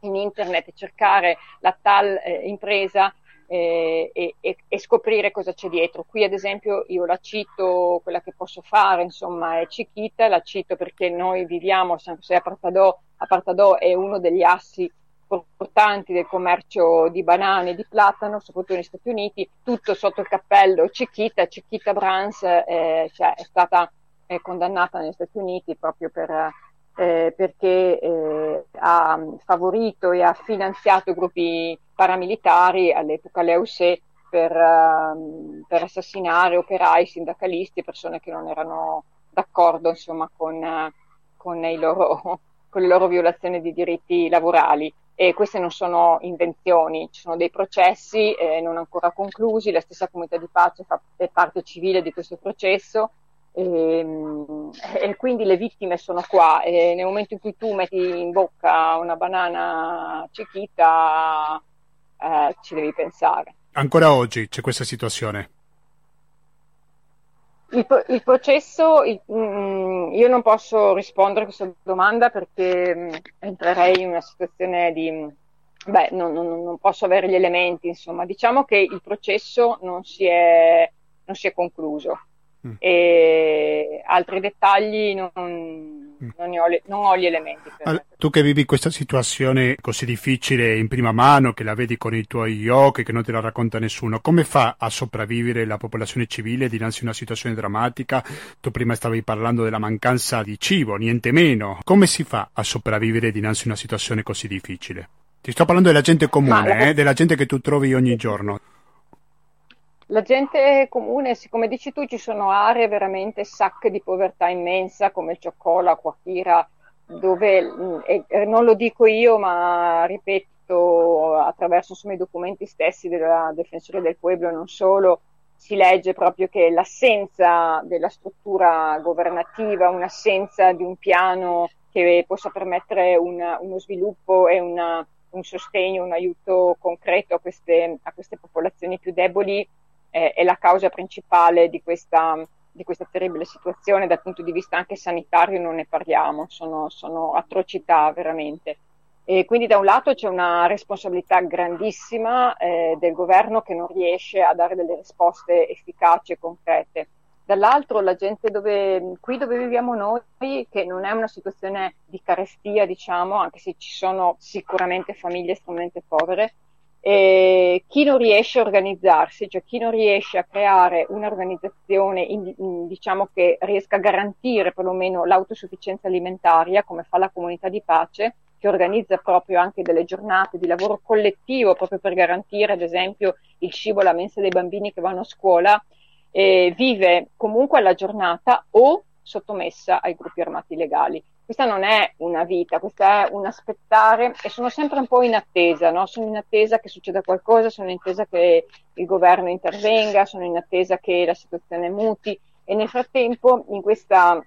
[SPEAKER 4] in internet cercare la tal eh, impresa eh, e, e, scoprire cosa c'è dietro. Qui ad esempio io la cito, quella che posso fare insomma è Chiquita, la cito perché noi viviamo a San José a Partadò, a Partadò è uno degli assi importanti del commercio di banane e di platano, soprattutto negli Stati Uniti, tutto sotto il cappello Chiquita, Chiquita Brands eh, cioè, è stata eh, condannata negli Stati Uniti proprio per eh, perché eh, ha favorito e ha finanziato gruppi paramilitari all'epoca l'EUSE per, uh, per, assassinare operai, sindacalisti persone che non erano d'accordo insomma, con, uh, con, loro, con, le loro violazioni di diritti lavorali. E queste non sono invenzioni, ci sono dei processi eh, non ancora conclusi, la stessa comunità di pace fa, è parte civile di questo processo e, ehm, e, quindi le vittime sono qua e nel momento in cui tu metti in bocca una banana cecchita eh, ci devi pensare.
[SPEAKER 1] Ancora oggi c'è questa situazione?
[SPEAKER 4] Il, il processo, il, mm, io non posso rispondere a questa domanda perché mm, entrerei in una situazione di... Beh, non, non, non, posso avere gli elementi, insomma. Diciamo che il processo non si è, non si è concluso mm. e altri dettagli non, mm. Non, ho, non ho, gli elementi.
[SPEAKER 1] Allora, tu che vivi questa situazione così difficile in prima mano, che la vedi con i tuoi occhi, che non te la racconta nessuno, come fa a sopravvivere la popolazione civile dinanzi a una situazione drammatica? Tu prima stavi parlando della mancanza di cibo, niente meno. Come si fa a sopravvivere dinanzi a una situazione così difficile? Ti sto parlando della gente comune, la... eh, della gente che tu trovi ogni giorno.
[SPEAKER 4] La gente comune, come dici tu, ci sono aree veramente sacche di povertà immensa come il Cioccola, Quachira, dove, mm, e, non lo dico io, ma ripeto attraverso insomma, i documenti stessi della Difensore del Pueblo non solo, si legge proprio che l'assenza della struttura governativa, un'assenza di un piano che possa permettere una, uno sviluppo e una, un sostegno, un aiuto concreto a queste, a queste popolazioni più deboli eh, è la causa principale di questa, di questa, terribile situazione, dal punto di vista anche sanitario non ne parliamo, sono, sono atrocità veramente. E quindi da un lato c'è una responsabilità grandissima eh, del governo che non riesce a dare delle risposte efficaci e concrete. Dall'altro la gente dove, qui dove viviamo noi, che non è una situazione di carestia, diciamo, anche se ci sono sicuramente famiglie estremamente povere, eh, chi non riesce a organizzarsi, cioè chi non riesce a creare un'organizzazione in, in, diciamo che riesca a garantire perlomeno l'autosufficienza alimentaria, come fa la comunità di pace, che organizza proprio anche delle giornate di lavoro collettivo proprio per garantire ad esempio il cibo alla mensa dei bambini che vanno a scuola, eh, vive comunque alla giornata o sottomessa ai gruppi armati legali questa non è una vita, questa è un aspettare e sono sempre un po' in attesa, no? sono in attesa che succeda qualcosa, sono in attesa che il governo intervenga, sono in attesa che la situazione muti e nel frattempo in questa,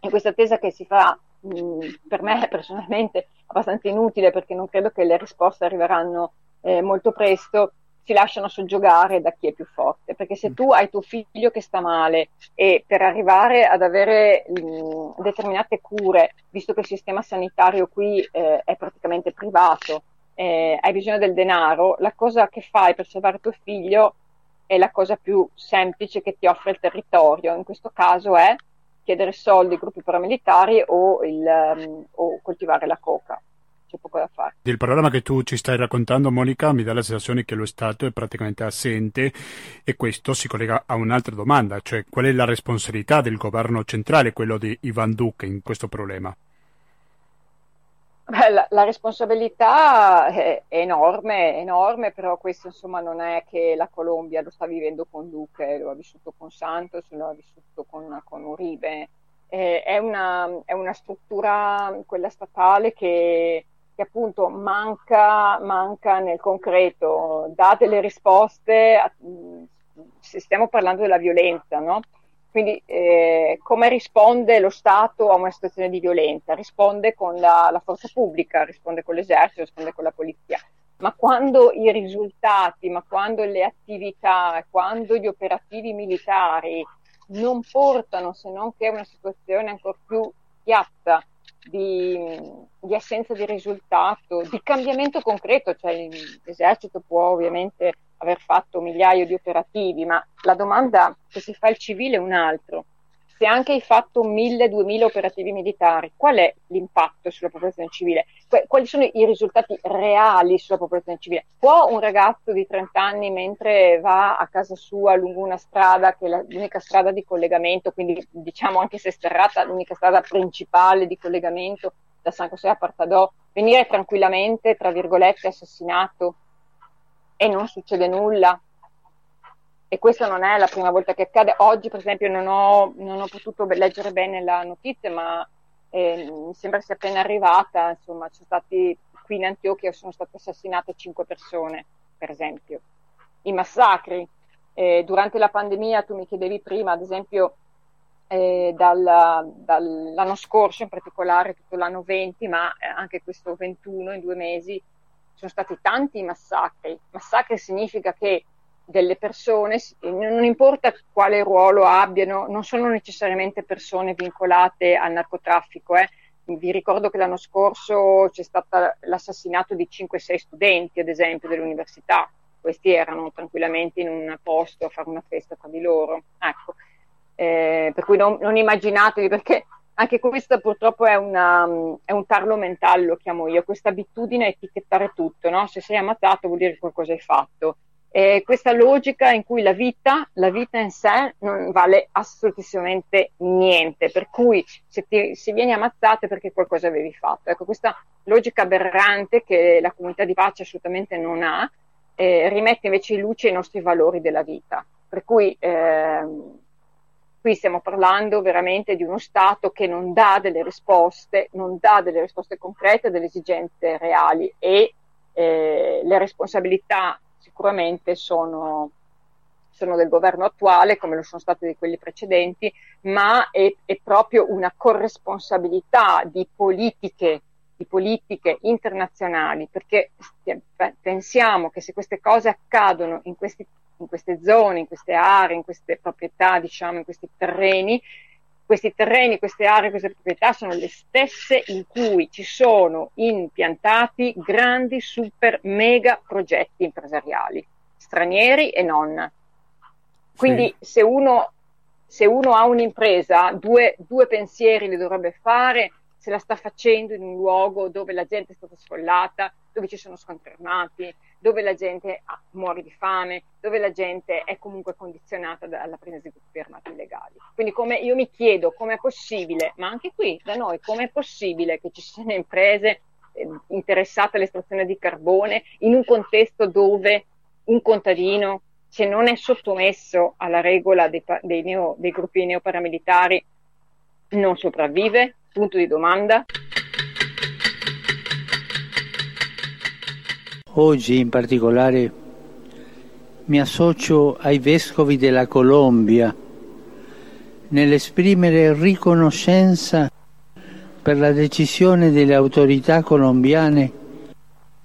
[SPEAKER 4] in questa attesa che si fa mh, per me personalmente abbastanza inutile perché non credo che le risposte arriveranno eh, molto presto, si lasciano soggiogare da chi è più forte, perché se tu hai tuo figlio che sta male e per arrivare ad avere mh, determinate cure, visto che il sistema sanitario qui eh, è praticamente privato, eh, hai bisogno del denaro, la cosa che fai per salvare tuo figlio è la cosa più semplice che ti offre il territorio, in questo caso è chiedere soldi ai gruppi paramilitari o, il, um, o coltivare la coca. C'è poco da fare.
[SPEAKER 1] Il problema che tu ci stai raccontando, Monica, mi dà la sensazione che lo Stato è praticamente assente e questo si collega a un'altra domanda, cioè qual è la responsabilità del governo centrale, quello di Ivan Duque, in questo problema?
[SPEAKER 4] Beh, la, la, responsabilità è, enorme, enorme, però questo insomma non è che la Colombia lo sta vivendo con Duque, lo ha vissuto con Santos, lo ha vissuto con, con Uribe. Eh, è, una, è, una, struttura, quella statale, che, che appunto manca, manca, nel concreto, dà delle risposte, a, se stiamo parlando della violenza, no? Quindi eh, come risponde lo Stato a una situazione di violenza? Risponde con la, la, forza pubblica, risponde con l'esercito, risponde con la polizia. Ma quando i risultati, ma quando le attività, quando gli operativi militari non portano se non che a una situazione ancora più piatta di, di, assenza di risultato, di cambiamento concreto, cioè l'esercito può ovviamente aver fatto migliaia di operativi, ma la domanda che si fa il civile è un altro. Se anche hai fatto 1000-2000 operativi militari, qual è l'impatto sulla popolazione civile? Quali sono i risultati reali sulla popolazione civile? Può un ragazzo di 30 anni, mentre va a casa sua lungo una strada, che è l'unica strada di collegamento, quindi diciamo anche se sterrata, l'unica strada principale di collegamento da San José a Partadò, venire tranquillamente, tra virgolette, assassinato e non succede nulla. E questa non è la prima volta che accade. Oggi, per esempio, non ho, non ho potuto leggere bene la notizia, ma eh, mi sembra sia appena arrivata. Insomma, sono stati qui in Antiochia sono state assassinate cinque persone, per esempio. I massacri. Eh, durante la pandemia, tu mi chiedevi prima, ad esempio, eh, dal, dall'anno scorso, in particolare tutto l'anno 20, ma anche questo 21 in due mesi, sono stati tanti massacri. Massacri significa che delle persone, non importa quale ruolo abbiano, non sono necessariamente persone vincolate al narcotraffico. Eh. Vi ricordo che l'anno scorso c'è stato l'assassinato di 5-6 studenti, ad esempio, dell'università. Questi erano tranquillamente in un posto a fare una festa tra di loro. Ecco. Eh, per cui non, non immaginatevi perché anche questo purtroppo è, una, è, un tarlo mentale, lo chiamo io, questa abitudine a etichettare tutto, no? se sei ammazzato vuol dire che qualcosa hai fatto. E questa logica in cui la vita, la vita in sé non vale assolutissimamente niente, per cui se, ti, se vieni ammazzato è perché qualcosa avevi fatto. Ecco, questa logica aberrante che la comunità di pace assolutamente non ha, eh, rimette invece in luce i nostri valori della vita. Per cui eh, Qui stiamo parlando veramente di uno Stato che non dà delle risposte, non dà delle risposte concrete delle esigenze reali e eh, le responsabilità sicuramente sono, sono, del governo attuale, come lo sono state di quelli precedenti, ma è, è proprio una corresponsabilità di politiche, politiche internazionali, perché pensiamo che se queste cose accadono in questi in queste zone, in queste aree, in queste proprietà, diciamo, in questi terreni, questi terreni, queste aree, queste proprietà sono le stesse in cui ci sono impiantati grandi, super, mega progetti empresariali, stranieri e non. Quindi sì. se, uno, se, uno, ha un'impresa, due, due pensieri li dovrebbe fare se la sta facendo in un luogo dove la gente è stata sfollata, dove ci sono scontri armati, dove la gente muore di fame, dove la gente è comunque condizionata dalla presenza di gruppi armati illegali. Quindi come, io mi chiedo come è possibile, ma anche qui da noi, come è possibile che ci siano imprese eh, interessate all'estrazione di carbone in un contesto dove un contadino, se non è sottomesso alla regola dei, dei, neo, dei gruppi neoparamilitari, non sopravvive? Punto di domanda.
[SPEAKER 5] Oggi in particolare mi associo ai vescovi della Colombia nell'esprimere riconoscenza per la decisione delle autorità colombiane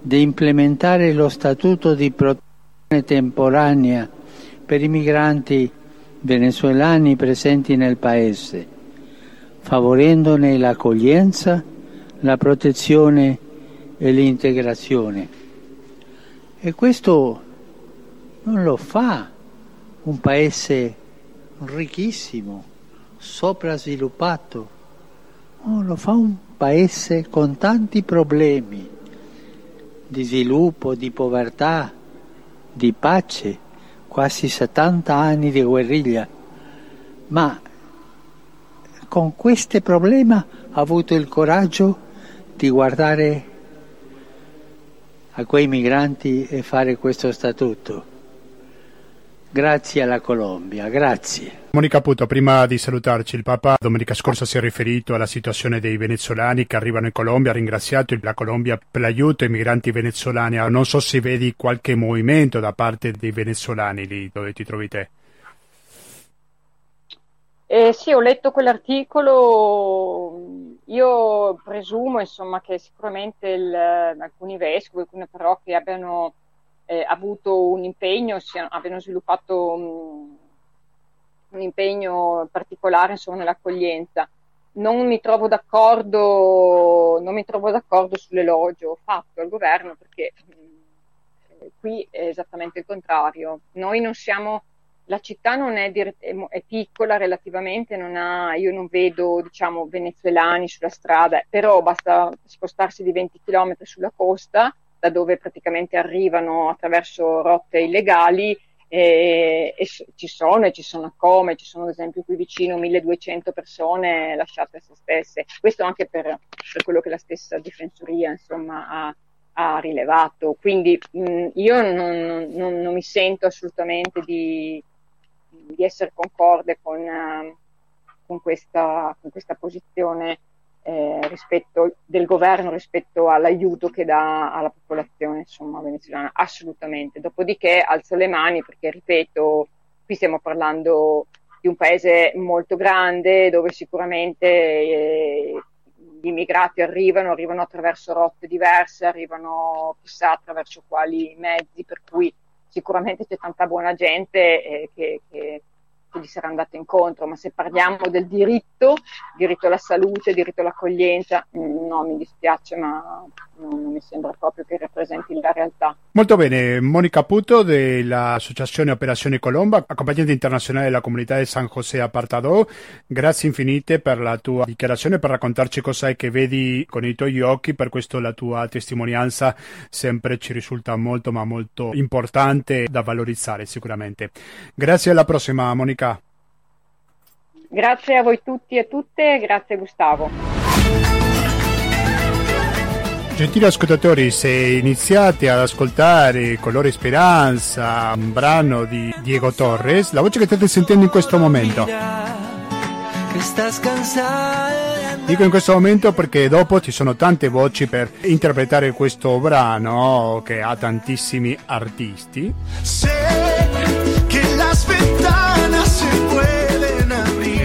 [SPEAKER 5] di implementare lo statuto di protezione temporanea per i migranti venezuelani presenti nel Paese, favorendone l'accoglienza, la protezione e l'integrazione. E questo non lo fa un paese ricchissimo, soprasviluppato, no, lo fa un paese con tanti problemi, di sviluppo, di povertà, di pace, quasi 70 anni di guerriglia, ma con questo problema ha avuto il coraggio di guardare a quei migranti e fare questo statuto. Grazie alla Colombia, grazie.
[SPEAKER 1] Monica Puto, prima di salutarci, il Papa domenica scorsa si è riferito alla situazione dei venezuelani che arrivano in Colombia, ha ringraziato la Colombia per l'aiuto ai migranti venezuelani. Non so se vedi qualche movimento da parte dei venezuelani lì dove ti trovi te.
[SPEAKER 4] Eh, sì, ho letto quell'articolo, io presumo insomma, che sicuramente il, alcuni vescovi, alcune parrocchie abbiano eh, avuto un impegno, siano, abbiano sviluppato un, un impegno particolare insomma, nell'accoglienza. Non mi, trovo d'accordo, non mi trovo d'accordo sull'elogio fatto al governo perché mh, qui è esattamente il contrario. Noi non siamo la città non è, è, piccola relativamente, non ha, io non vedo diciamo, venezuelani sulla strada, però basta spostarsi di 20 km sulla costa, da dove praticamente arrivano attraverso rotte illegali, e, e ci sono e ci sono come, ci sono ad esempio qui vicino 1200 persone lasciate a se stesse, questo anche per, per quello che la stessa difensoria insomma, ha, ha rilevato, quindi mh, io non, non, non mi sento assolutamente di di essere concorde con, uh, con, questa, con questa, posizione eh, rispetto, del governo rispetto all'aiuto che dà alla popolazione insomma, venezuelana, assolutamente. Dopodiché alzo le mani perché, ripeto, qui stiamo parlando di un paese molto grande dove sicuramente eh, gli immigrati arrivano, arrivano attraverso rotte diverse, arrivano chissà attraverso quali mezzi, per cui sicuramente c'è tanta buona gente eh, che, che, che, gli sarà andata incontro, ma se parliamo del diritto, diritto alla salute, diritto all'accoglienza, mm, no, mi dispiace, ma non mi sembra proprio che rappresenti la realtà.
[SPEAKER 1] Molto bene, Monica Puto dell'Associazione Operazione Colomba, accompagnante internazionale della comunità di San José Apartadò, grazie infinite per la tua dichiarazione, per raccontarci cosa è che vedi con i tuoi occhi, per questo la tua testimonianza sempre ci risulta molto ma molto importante da valorizzare sicuramente. Grazie alla prossima Monica.
[SPEAKER 4] Grazie a voi tutti e tutte, grazie Gustavo.
[SPEAKER 1] Gentili ascoltatori, se iniziate ad ascoltare Colore Speranza, un brano di Diego Torres, la voce che state sentendo in questo momento. Dico in questo momento perché dopo ci sono tante voci per interpretare questo brano che ha tantissimi artisti.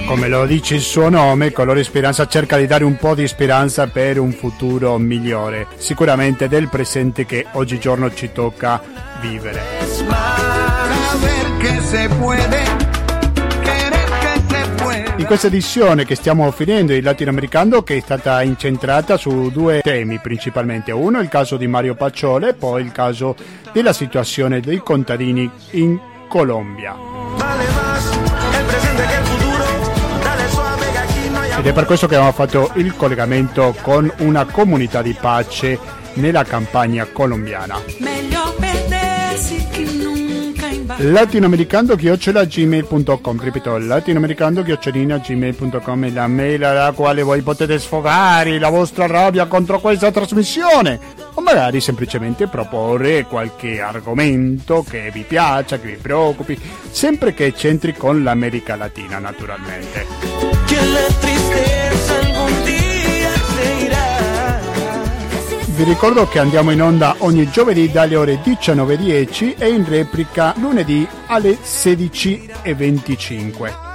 [SPEAKER 1] Come lo dice il suo nome, Colore Speranza cerca di dare un po' di speranza per un futuro migliore, sicuramente del presente che oggigiorno ci tocca vivere. In questa edizione che stiamo finendo il latinoamericano che è stata incentrata su due temi principalmente, uno il caso di Mario Pacciole poi il caso della situazione dei contadini in Colombia. Ed è per questo che abbiamo fatto il collegamento con una comunità di pace nella campagna colombiana. latinoamericando-gmail.com ripeto latinoamericando-gmail.com è la mail alla quale voi potete sfogare la vostra rabbia contro questa trasmissione o magari semplicemente proporre qualche argomento che vi piaccia, che vi preoccupi sempre che c'entri con l'America Latina naturalmente vi ricordo che andiamo in onda ogni giovedì dalle ore 19.10 e in replica lunedì alle 16.25.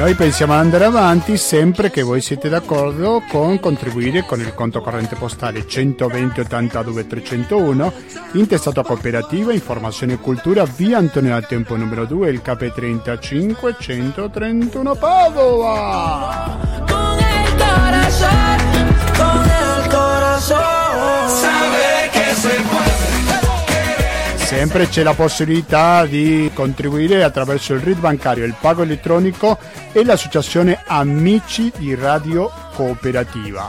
[SPEAKER 1] Noi pensiamo ad andare avanti sempre che voi siete d'accordo con contribuire con il conto corrente postale 120 82 301 intestato a cooperativa Informazione e Cultura via Antonio da Tempo numero 2 il KP35 131 Padova. Con el corazón, con el corazón, sabe che se puede. Sempre c'è la possibilità di contribuire attraverso il RID bancario, il pago elettronico e l'associazione Amici di Radio Cooperativa.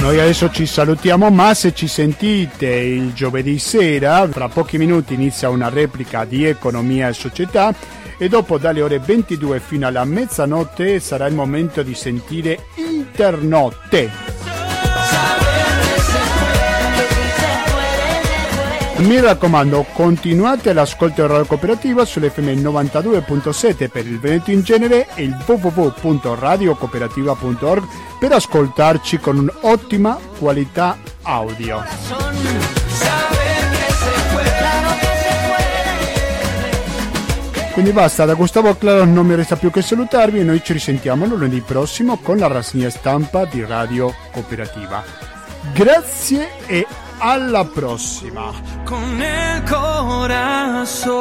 [SPEAKER 1] Noi adesso ci salutiamo, ma se ci sentite il giovedì sera, tra pochi minuti inizia una replica di Economia e Società e dopo dalle ore 22 fino alla mezzanotte sarà il momento di sentire Internotte. Mi raccomando, continuate l'ascolto Radio Cooperativa sull'FM 92.7 per il Veneto in genere e il www.radiocooperativa.org per ascoltarci con un'ottima qualità audio. Quindi basta, da Gustavo Claro non mi resta più che salutarvi e noi ci risentiamo lunedì prossimo con la rassegna stampa di Radio Cooperativa. Grazie e alla prossima.
[SPEAKER 3] Con il corazón.